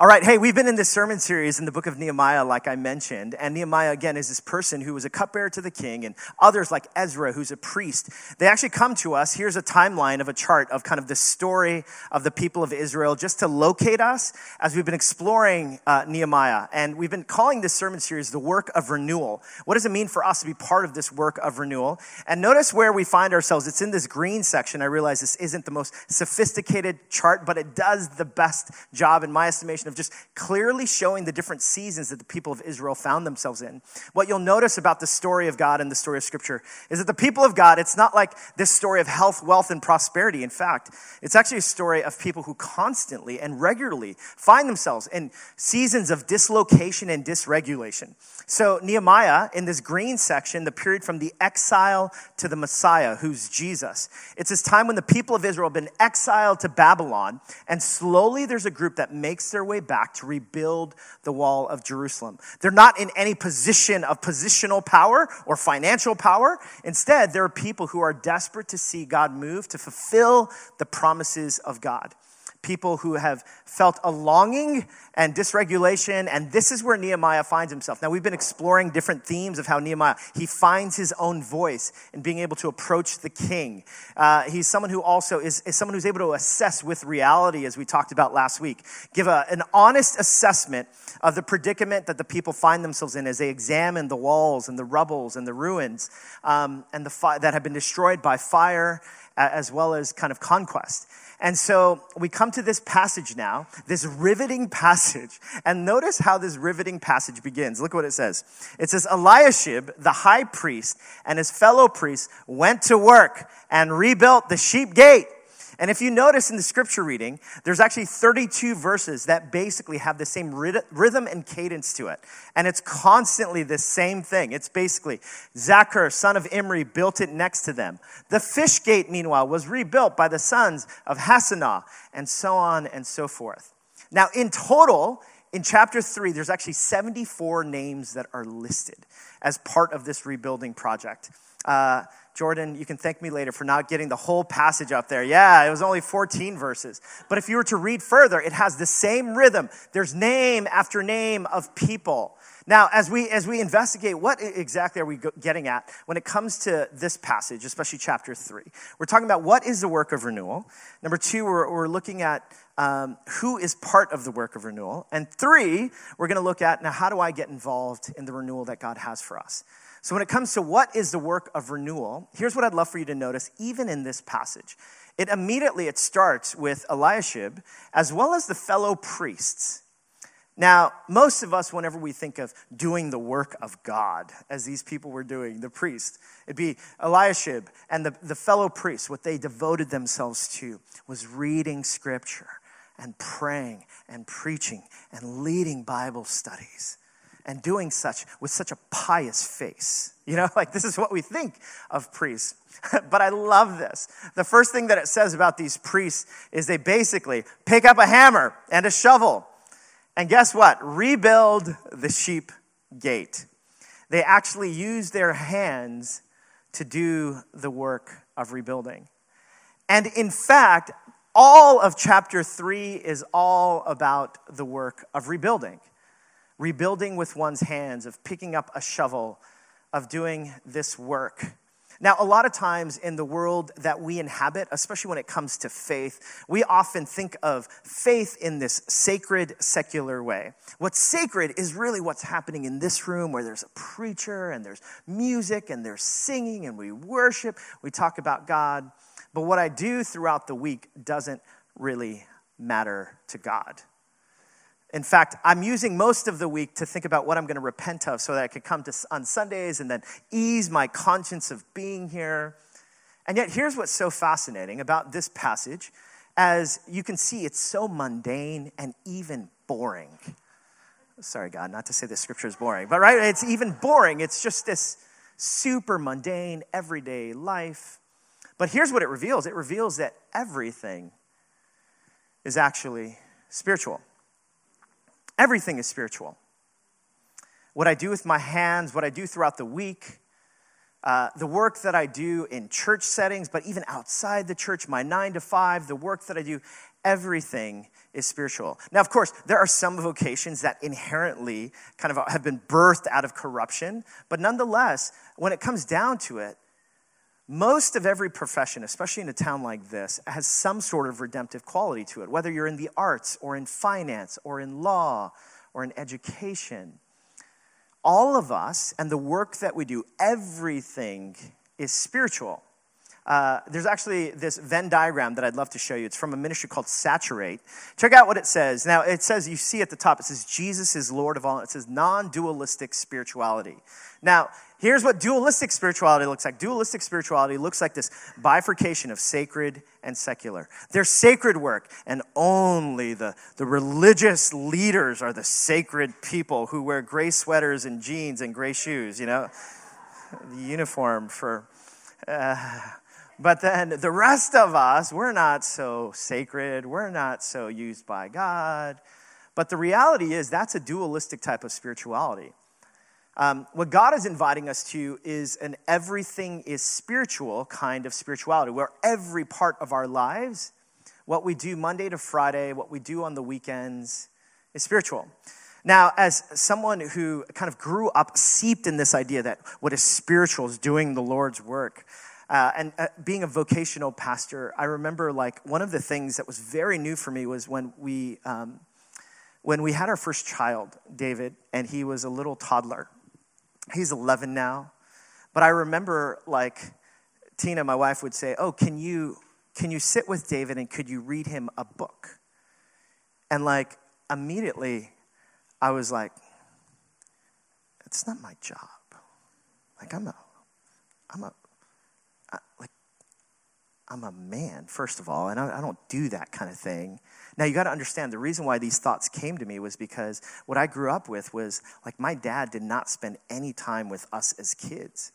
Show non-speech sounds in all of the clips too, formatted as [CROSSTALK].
All right, hey, we've been in this sermon series in the book of Nehemiah, like I mentioned. And Nehemiah, again, is this person who was a cupbearer to the king, and others like Ezra, who's a priest. They actually come to us. Here's a timeline of a chart of kind of the story of the people of Israel, just to locate us as we've been exploring uh, Nehemiah. And we've been calling this sermon series the work of renewal. What does it mean for us to be part of this work of renewal? And notice where we find ourselves. It's in this green section. I realize this isn't the most sophisticated chart, but it does the best job, in my estimation of just clearly showing the different seasons that the people of Israel found themselves in. What you'll notice about the story of God and the story of Scripture is that the people of God, it's not like this story of health, wealth, and prosperity. In fact, it's actually a story of people who constantly and regularly find themselves in seasons of dislocation and dysregulation. So, Nehemiah, in this green section, the period from the exile to the Messiah, who's Jesus, it's this time when the people of Israel have been exiled to Babylon, and slowly there's a group that makes their way back to rebuild the wall of Jerusalem. They're not in any position of positional power or financial power. Instead, there are people who are desperate to see God move to fulfill the promises of God people who have felt a longing and dysregulation and this is where nehemiah finds himself. Now we've been exploring different themes of how nehemiah he finds his own voice in being able to approach the king. Uh, he's someone who also is, is someone who's able to assess with reality as we talked about last week give a, an honest assessment of the predicament that the people find themselves in as they examine the walls and the rubbles and the ruins um, and the fi- that have been destroyed by fire as well as kind of conquest. And so we come to this passage now, this riveting passage. And notice how this riveting passage begins. Look what it says. It says, Eliashib, the high priest, and his fellow priests went to work and rebuilt the sheep gate and if you notice in the scripture reading, there's actually 32 verses that basically have the same rhythm and cadence to it. And it's constantly the same thing. It's basically Zakkur, son of Imri, built it next to them. The fish gate, meanwhile, was rebuilt by the sons of Hassenaah, and so on and so forth. Now, in total, in chapter 3, there's actually 74 names that are listed as part of this rebuilding project. Uh, Jordan, you can thank me later for not getting the whole passage up there. Yeah, it was only 14 verses. But if you were to read further, it has the same rhythm. There's name after name of people. Now, as we, as we investigate what exactly are we getting at when it comes to this passage, especially chapter three, we're talking about what is the work of renewal. Number two, we're, we're looking at um, who is part of the work of renewal. And three, we're going to look at now, how do I get involved in the renewal that God has for us? So, when it comes to what is the work of renewal, here's what I'd love for you to notice, even in this passage. It immediately it starts with Eliashib as well as the fellow priests. Now, most of us, whenever we think of doing the work of God, as these people were doing, the priest, it'd be Eliashib and the, the fellow priests. What they devoted themselves to was reading scripture and praying and preaching and leading Bible studies and doing such with such a pious face. You know, [LAUGHS] like this is what we think of priests. [LAUGHS] but I love this. The first thing that it says about these priests is they basically pick up a hammer and a shovel. And guess what? Rebuild the sheep gate. They actually use their hands to do the work of rebuilding. And in fact, all of chapter 3 is all about the work of rebuilding rebuilding with one's hands, of picking up a shovel, of doing this work. Now, a lot of times in the world that we inhabit, especially when it comes to faith, we often think of faith in this sacred, secular way. What's sacred is really what's happening in this room where there's a preacher and there's music and there's singing and we worship, we talk about God. But what I do throughout the week doesn't really matter to God. In fact, I'm using most of the week to think about what I'm going to repent of so that I could come to, on Sundays and then ease my conscience of being here. And yet, here's what's so fascinating about this passage. As you can see, it's so mundane and even boring. Sorry, God, not to say the scripture is boring, but right, it's even boring. It's just this super mundane, everyday life. But here's what it reveals it reveals that everything is actually spiritual. Everything is spiritual. What I do with my hands, what I do throughout the week, uh, the work that I do in church settings, but even outside the church, my nine to five, the work that I do, everything is spiritual. Now, of course, there are some vocations that inherently kind of have been birthed out of corruption, but nonetheless, when it comes down to it, most of every profession, especially in a town like this, has some sort of redemptive quality to it, whether you're in the arts or in finance or in law or in education. All of us and the work that we do, everything is spiritual. Uh, there's actually this Venn diagram that I'd love to show you. It's from a ministry called Saturate. Check out what it says. Now, it says, you see at the top, it says, Jesus is Lord of all. It says non dualistic spirituality. Now, here's what dualistic spirituality looks like. Dualistic spirituality looks like this bifurcation of sacred and secular. There's sacred work, and only the, the religious leaders are the sacred people who wear gray sweaters and jeans and gray shoes, you know? The uniform for. Uh, but then the rest of us, we're not so sacred. We're not so used by God. But the reality is, that's a dualistic type of spirituality. Um, what God is inviting us to is an everything is spiritual kind of spirituality, where every part of our lives, what we do Monday to Friday, what we do on the weekends, is spiritual. Now, as someone who kind of grew up seeped in this idea that what is spiritual is doing the Lord's work, uh, and uh, being a vocational pastor, I remember like one of the things that was very new for me was when we um, when we had our first child, David, and he was a little toddler. He's 11 now, but I remember like Tina, my wife, would say, "Oh, can you can you sit with David and could you read him a book?" And like immediately, I was like, "It's not my job. Like I'm a I'm a like, I'm a man, first of all, and I, I don't do that kind of thing. Now, you got to understand the reason why these thoughts came to me was because what I grew up with was like my dad did not spend any time with us as kids.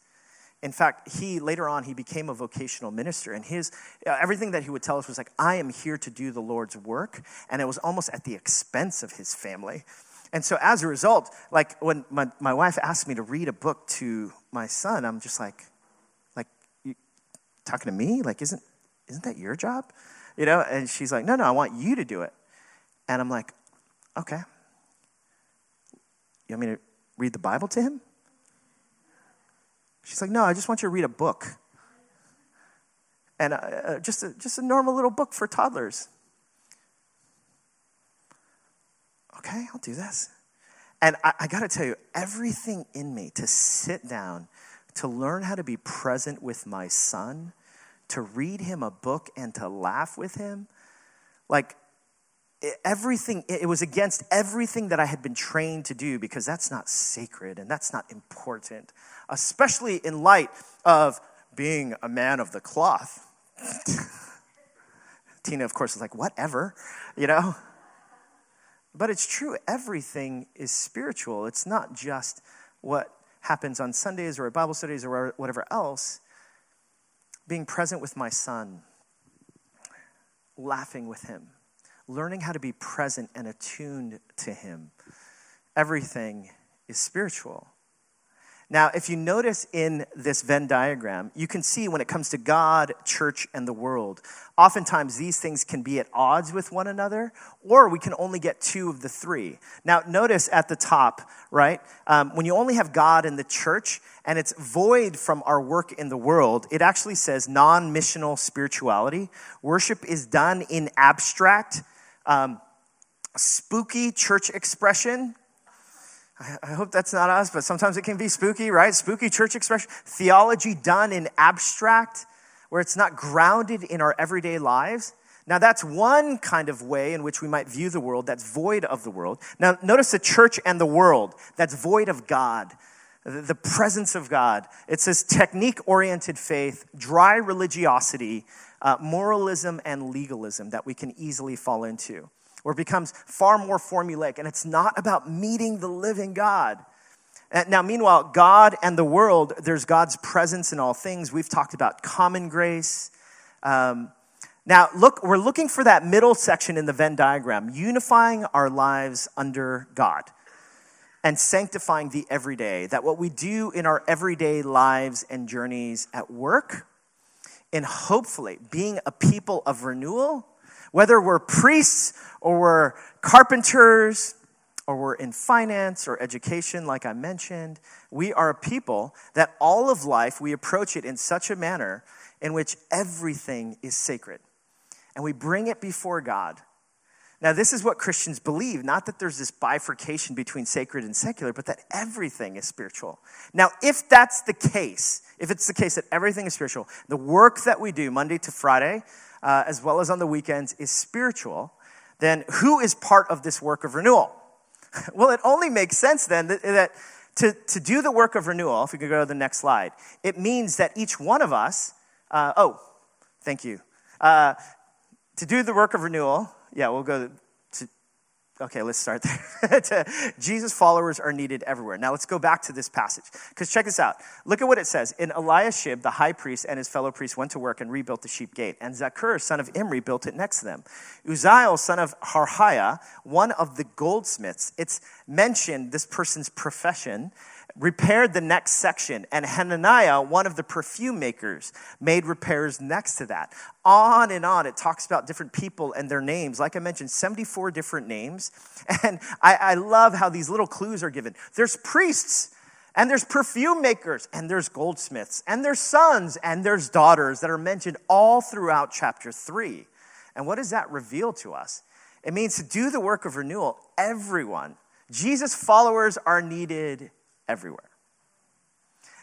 In fact, he later on he became a vocational minister, and his uh, everything that he would tell us was like, "I am here to do the Lord's work," and it was almost at the expense of his family. And so, as a result, like when my, my wife asked me to read a book to my son, I'm just like, talking to me? Like, isn't, isn't that your job? You know? And she's like, no, no, I want you to do it. And I'm like, okay. You want me to read the Bible to him? She's like, no, I just want you to read a book. And uh, uh just, a, just a normal little book for toddlers. Okay, I'll do this. And I, I got to tell you, everything in me to sit down to learn how to be present with my son, to read him a book and to laugh with him, like everything, it was against everything that I had been trained to do because that's not sacred and that's not important, especially in light of being a man of the cloth. [LAUGHS] Tina, of course, is like, whatever, you know? But it's true, everything is spiritual. It's not just what happens on Sundays or at Bible studies or whatever else, being present with my son, laughing with him, learning how to be present and attuned to him, everything is spiritual. Now, if you notice in this Venn diagram, you can see when it comes to God, church, and the world, oftentimes these things can be at odds with one another, or we can only get two of the three. Now, notice at the top, right? Um, when you only have God and the church, and it's void from our work in the world, it actually says non missional spirituality. Worship is done in abstract, um, spooky church expression I hope that's not us, but sometimes it can be spooky, right? Spooky church expression. Theology done in abstract, where it's not grounded in our everyday lives. Now, that's one kind of way in which we might view the world that's void of the world. Now, notice the church and the world that's void of God, the presence of God. It says technique oriented faith, dry religiosity, uh, moralism, and legalism that we can easily fall into where it becomes far more formulaic and it's not about meeting the living God. Now, meanwhile, God and the world, there's God's presence in all things. We've talked about common grace. Um, now, look, we're looking for that middle section in the Venn diagram, unifying our lives under God and sanctifying the everyday. That what we do in our everyday lives and journeys at work, and hopefully being a people of renewal, Whether we're priests or we're carpenters or we're in finance or education, like I mentioned, we are a people that all of life, we approach it in such a manner in which everything is sacred. And we bring it before God. Now, this is what Christians believe not that there's this bifurcation between sacred and secular, but that everything is spiritual. Now, if that's the case, if it's the case that everything is spiritual, the work that we do Monday to Friday, uh, as well as on the weekends, is spiritual, then who is part of this work of renewal? [LAUGHS] well, it only makes sense then that, that to, to do the work of renewal, if we could go to the next slide, it means that each one of us, uh, oh, thank you. Uh, to do the work of renewal, yeah, we'll go to, Okay, let's start there. [LAUGHS] Jesus followers are needed everywhere. Now let's go back to this passage. Because check this out. Look at what it says. In Eliashib, the high priest and his fellow priests went to work and rebuilt the sheep gate. And Zaccur, son of Imri, built it next to them. Uzziel, son of Harhaiah, one of the goldsmiths, it's mentioned this person's profession repaired the next section, and Hananiah, one of the perfume makers, made repairs next to that. On and on, it talks about different people and their names. Like I mentioned, 74 different names. [LAUGHS] And I, I love how these little clues are given. There's priests, and there's perfume makers, and there's goldsmiths, and there's sons, and there's daughters that are mentioned all throughout chapter 3. And what does that reveal to us? It means to do the work of renewal, everyone, Jesus' followers are needed everywhere.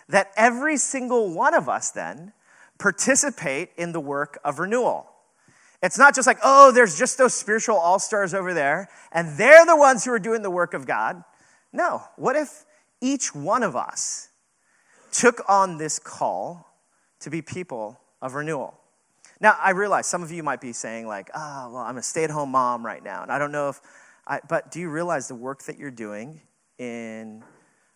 That every single one of us then participate in the work of renewal. It's not just like, oh, there's just those spiritual all stars over there, and they're the ones who are doing the work of God. No. What if each one of us took on this call to be people of renewal? Now, I realize some of you might be saying, like, oh, well, I'm a stay at home mom right now, and I don't know if, I, but do you realize the work that you're doing in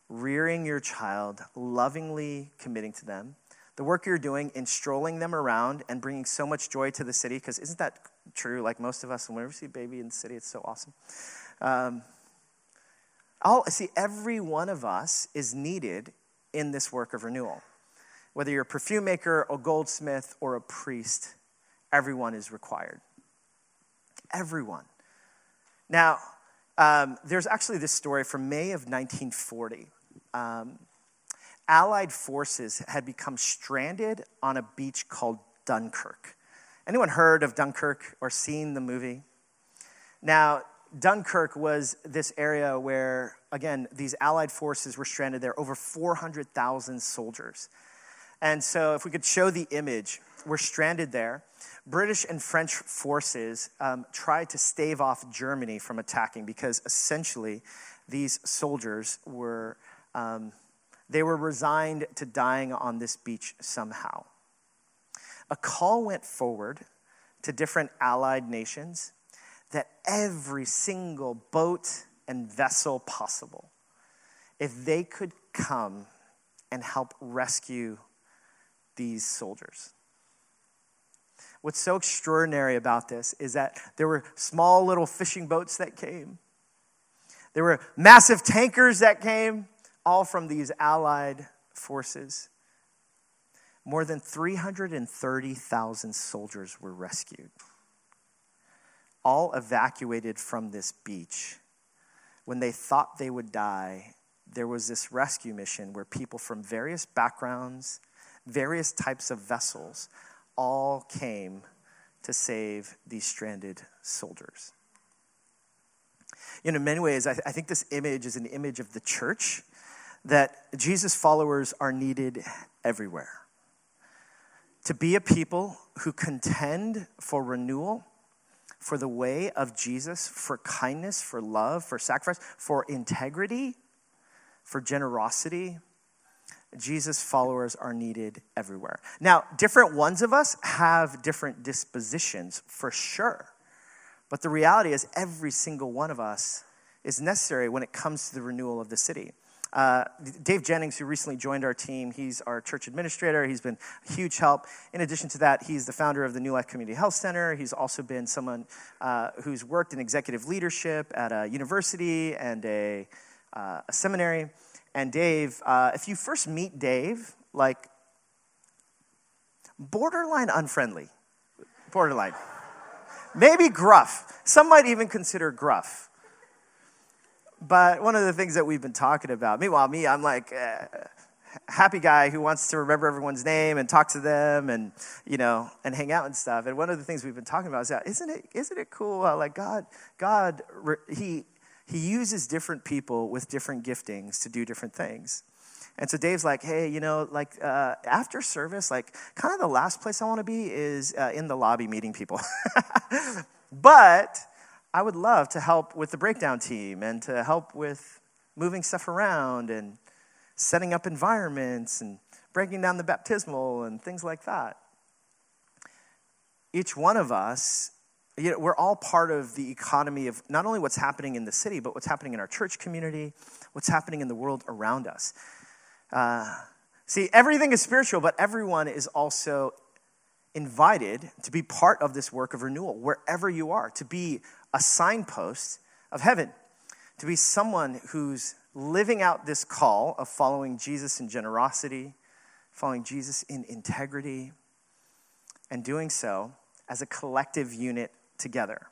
rearing your child, lovingly committing to them, the work you're doing in strolling them around and bringing so much joy to the city, because isn't that true? Like most of us, whenever we see a baby in the city, it's so awesome. Um, all, see, every one of us is needed in this work of renewal. Whether you're a perfume maker, a goldsmith, or a priest, everyone is required. Everyone. Now, um, there's actually this story from May of 1940 um, Allied forces had become stranded on a beach called Dunkirk. Anyone heard of Dunkirk or seen the movie? Now, Dunkirk was this area where, again, these Allied forces were stranded there, over 400,000 soldiers. And so, if we could show the image, we're stranded there. British and French forces um, tried to stave off Germany from attacking because essentially these soldiers were um, they were resigned to dying on this beach somehow. A call went forward to different allied nations that every single boat and vessel possible, if they could come and help rescue these soldiers. What's so extraordinary about this is that there were small little fishing boats that came. There were massive tankers that came all from these allied forces. More than 330,000 soldiers were rescued, all evacuated from this beach. When they thought they would die, there was this rescue mission where people from various backgrounds, various types of vessels, all came to save these stranded soldiers. Know, in many ways, I think this image is an image of the church that Jesus followers are needed everywhere. To be a people who contend for renewal, for the way of Jesus, for kindness, for love, for sacrifice, for integrity, for generosity. Jesus followers are needed everywhere. Now, different ones of us have different dispositions for sure. But the reality is, every single one of us is necessary when it comes to the renewal of the city. Uh, Dave Jennings, who recently joined our team, he's our church administrator. He's been a huge help. In addition to that, he's the founder of the New Life Community Health Center. He's also been someone uh, who's worked in executive leadership at a university and a, uh, a seminary. And Dave, uh, if you first meet Dave, like borderline unfriendly, borderline. Maybe gruff. Some might even consider gruff. But one of the things that we've been talking about, meanwhile, me, I'm like, uh, happy guy who wants to remember everyone's name and talk to them and you know and hang out and stuff and one of the things we've been talking about is that isn't it isn't it cool like god god he he uses different people with different giftings to do different things and so dave's like hey you know like uh, after service like kind of the last place i want to be is uh, in the lobby meeting people [LAUGHS] but i would love to help with the breakdown team and to help with moving stuff around and setting up environments and breaking down the baptismal and things like that. Each one of us, you know, we're all part of the economy of not only what's happening in the city, but what's happening in our church community, what's happening in the world around us. Uh, see, everything is spiritual, but everyone is also invited to be part of this work of renewal, wherever you are, to be a signpost of heaven, to be someone who's living out this call of following Jesus in generosity, following Jesus in integrity, and doing so as a collective unit together.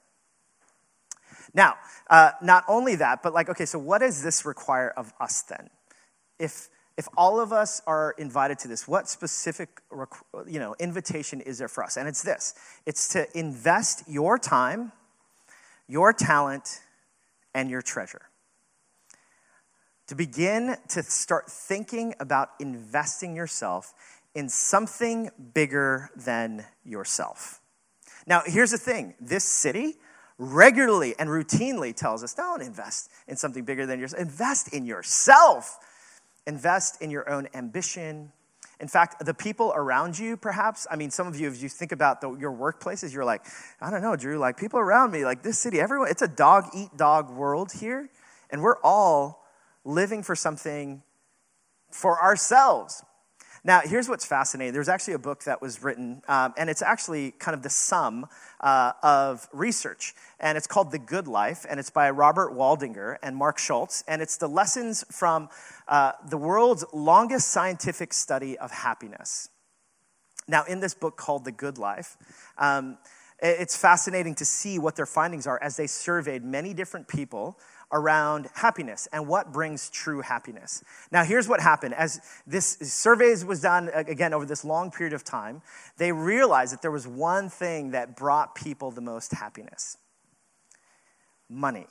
Now, uh, not only that, but like, okay, so what does this require of us then? If if all of us are invited to this, what specific you know invitation is there for us? And it's this: it's to invest your time, your talent, and your treasure to begin to start thinking about investing yourself in something bigger than yourself. Now, here's the thing this city regularly and routinely tells us don't invest in something bigger than yourself, invest in yourself, invest in your own ambition. In fact, the people around you, perhaps, I mean, some of you, if you think about the, your workplaces, you're like, I don't know, Drew, like people around me, like this city, everyone, it's a dog eat dog world here, and we're all living for something for ourselves. Now, here's what's fascinating. There's actually a book that was written, um, and it's actually kind of the sum uh, of research. And it's called The Good Life, and it's by Robert Waldinger and Marc Schulz. And it's the lessons from uh, the world's longest scientific study of happiness. Now, in this book called The Good Life, um, it's fascinating to see what their findings are as they surveyed many different people around happiness and what brings true happiness. Now, here's what happened. As this surveys was done again over this long period of time, they realized that there was one thing that brought people the most happiness money.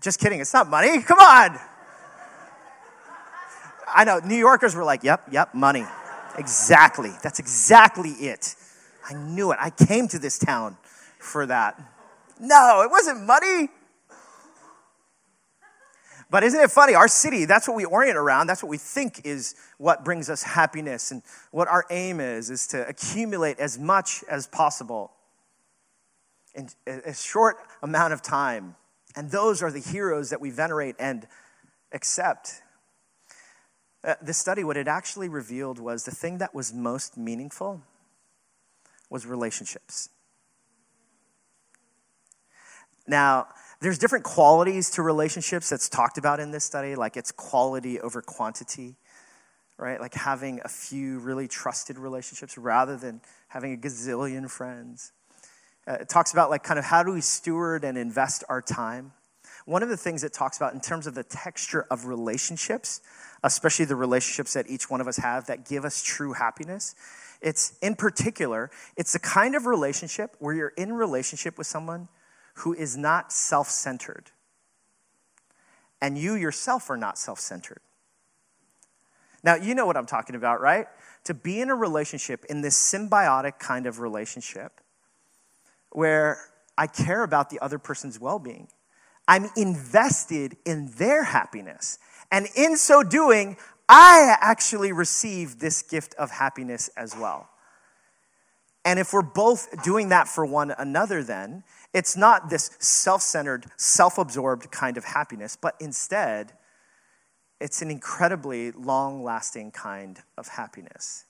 Just kidding, it's not money. Come on. I know, New Yorkers were like, yep, yep, money. Exactly. That's exactly it. I knew it. I came to this town for that. No, it wasn't money. But isn't it funny? Our city, that's what we orient around. That's what we think is what brings us happiness. And what our aim is, is to accumulate as much as possible in a short amount of time. And those are the heroes that we venerate and accept. Uh, this study, what it actually revealed was the thing that was most meaningful was relationships. Now, there's different qualities to relationships that's talked about in this study, like it's quality over quantity, right? Like having a few really trusted relationships rather than having a gazillion friends. Uh, it talks about like kind of how do we steward and invest our time. One of the things it talks about in terms of the texture of relationships, especially the relationships that each one of us have that give us true happiness, it's in particular, it's the kind of relationship where you're in relationship with someone who is not self centered. And you yourself are not self centered. Now, you know what I'm talking about, right? To be in a relationship, in this symbiotic kind of relationship, where I care about the other person's well being. I'm invested in their happiness. And in so doing, I actually receive this gift of happiness as well. And if we're both doing that for one another, then it's not this self centered, self absorbed kind of happiness, but instead, it's an incredibly long lasting kind of happiness.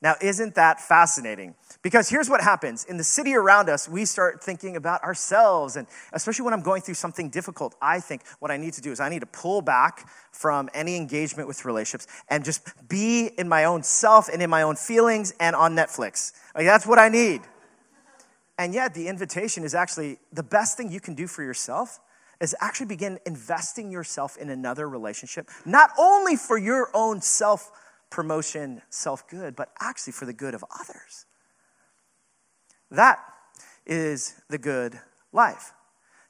Now, isn't that fascinating? Because here's what happens in the city around us, we start thinking about ourselves. And especially when I'm going through something difficult, I think what I need to do is I need to pull back from any engagement with relationships and just be in my own self and in my own feelings and on Netflix. Like, that's what I need. And yet, the invitation is actually the best thing you can do for yourself is actually begin investing yourself in another relationship, not only for your own self promotion, self good, but actually for the good of others. That is the good life.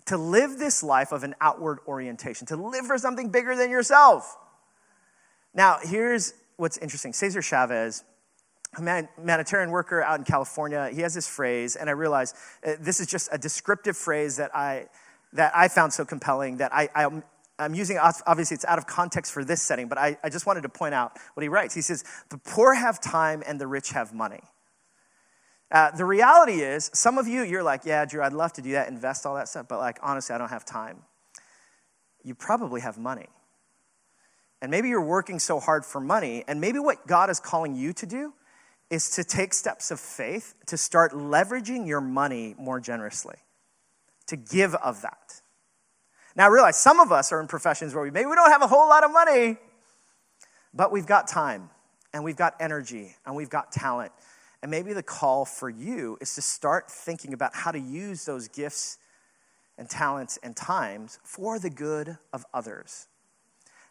To live this life of an outward orientation, to live for something bigger than yourself. Now, here's what's interesting Cesar Chavez, a humanitarian worker out in California, he has this phrase, and I realize uh, this is just a descriptive phrase that I, that I found so compelling that I, I I'm using, obviously, it's out of context for this setting, but I, I just wanted to point out what he writes. He says, The poor have time and the rich have money. Uh, the reality is, some of you, you're like, Yeah, Drew, I'd love to do that, invest all that stuff, but like, honestly, I don't have time. You probably have money. And maybe you're working so hard for money, and maybe what God is calling you to do is to take steps of faith to start leveraging your money more generously, to give of that. Now, realize some of us are in professions where we maybe we don't have a whole lot of money, but we've got time and we've got energy and we've got talent. And maybe the call for you is to start thinking about how to use those gifts and talents and times for the good of others.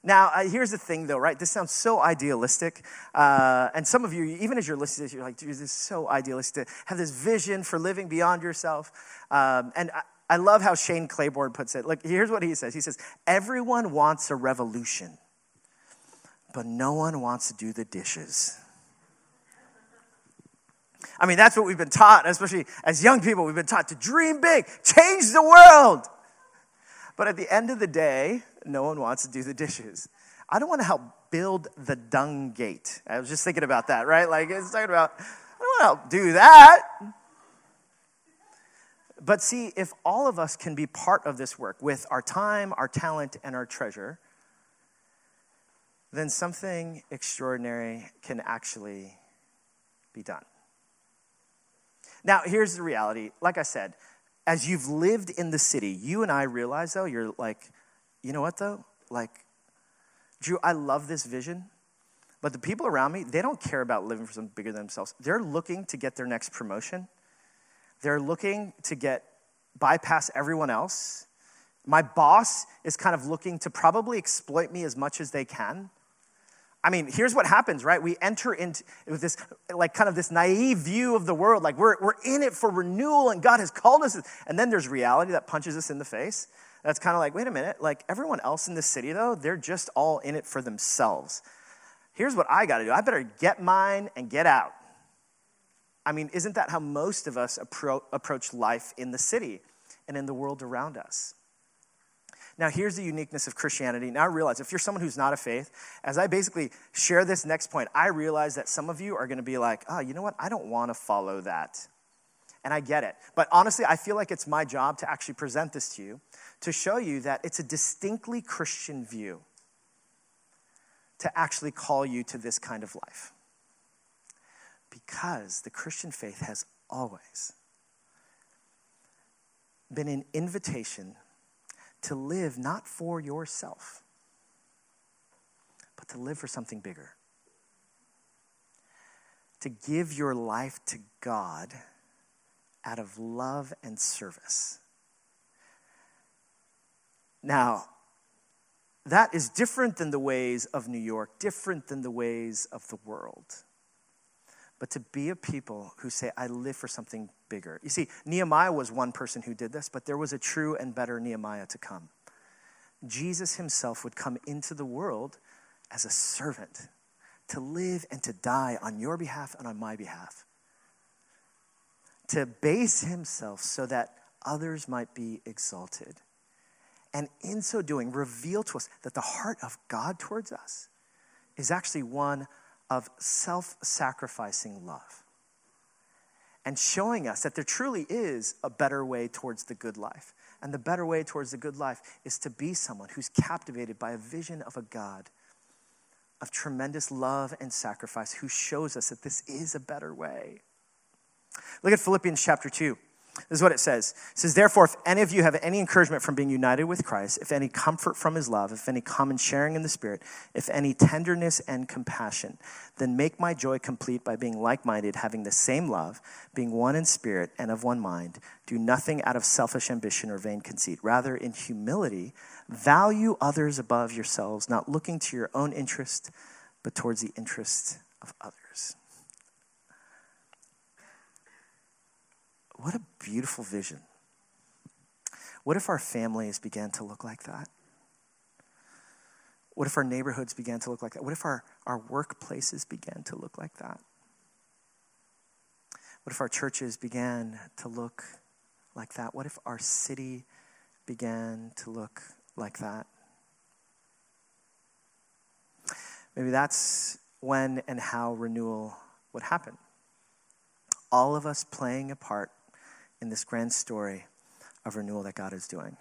Now, uh, here's the thing though, right? This sounds so idealistic. Uh, and some of you, even as you're listening you're like, dude, this is so idealistic. Have this vision for living beyond yourself. Um, and I, I love how Shane Claiborne puts it. Look, here's what he says He says, Everyone wants a revolution, but no one wants to do the dishes. I mean, that's what we've been taught, especially as young people. We've been taught to dream big, change the world. But at the end of the day, no one wants to do the dishes. I don't want to help build the dung gate. I was just thinking about that, right? Like, it's talking about, I don't want to help do that. But see, if all of us can be part of this work with our time, our talent, and our treasure, then something extraordinary can actually be done. Now, here's the reality. Like I said, as you've lived in the city, you and I realize, though, you're like, you know what, though? Like, Drew, I love this vision, but the people around me, they don't care about living for something bigger than themselves. They're looking to get their next promotion, they're looking to get bypass everyone else. My boss is kind of looking to probably exploit me as much as they can. I mean, here's what happens, right? We enter into this, like, kind of this naive view of the world, like we're, we're in it for renewal and God has called us. And then there's reality that punches us in the face. That's kind of like, wait a minute, like everyone else in the city, though, they're just all in it for themselves. Here's what I got to do I better get mine and get out. I mean, isn't that how most of us appro- approach life in the city and in the world around us? Now, here's the uniqueness of Christianity. Now, I realize if you're someone who's not a faith, as I basically share this next point, I realize that some of you are going to be like, oh, you know what? I don't want to follow that. And I get it. But honestly, I feel like it's my job to actually present this to you to show you that it's a distinctly Christian view to actually call you to this kind of life. Because the Christian faith has always been an invitation to live not for yourself, but to live for something bigger. To give your life to God out of love and service. Now, that is different than the ways of New York, different than the ways of the world. But to be a people who say, I live for something bigger. You see, Nehemiah was one person who did this, but there was a true and better Nehemiah to come. Jesus himself would come into the world as a servant to live and to die on your behalf and on my behalf. To base himself so that others might be exalted. And in so doing, reveal to us that the heart of God towards us is actually one of self sacrificing love and showing us that there truly is a better way towards the good life. And the better way towards the good life is to be someone who's captivated by a vision of a God of tremendous love and sacrifice who shows us that this is a better way. Look at Philippians chapter 2. This is what it says. It says, Therefore, if any of you have any encouragement from being united with Christ, if any comfort from his love, if any common sharing in the Spirit, if any tenderness and compassion, then make my joy complete by being like minded, having the same love, being one in spirit and of one mind. Do nothing out of selfish ambition or vain conceit. Rather, in humility, value others above yourselves, not looking to your own interest, but towards the interest of others. What a beautiful vision. What if our families began to look like that? What if our neighborhoods began to look like that? What if our, our workplaces began to look like that? What if our churches began to look like that? What if our city began to look like that? Maybe that's when and how renewal would happen. All of us playing a part in this grand story of renewal that God is doing.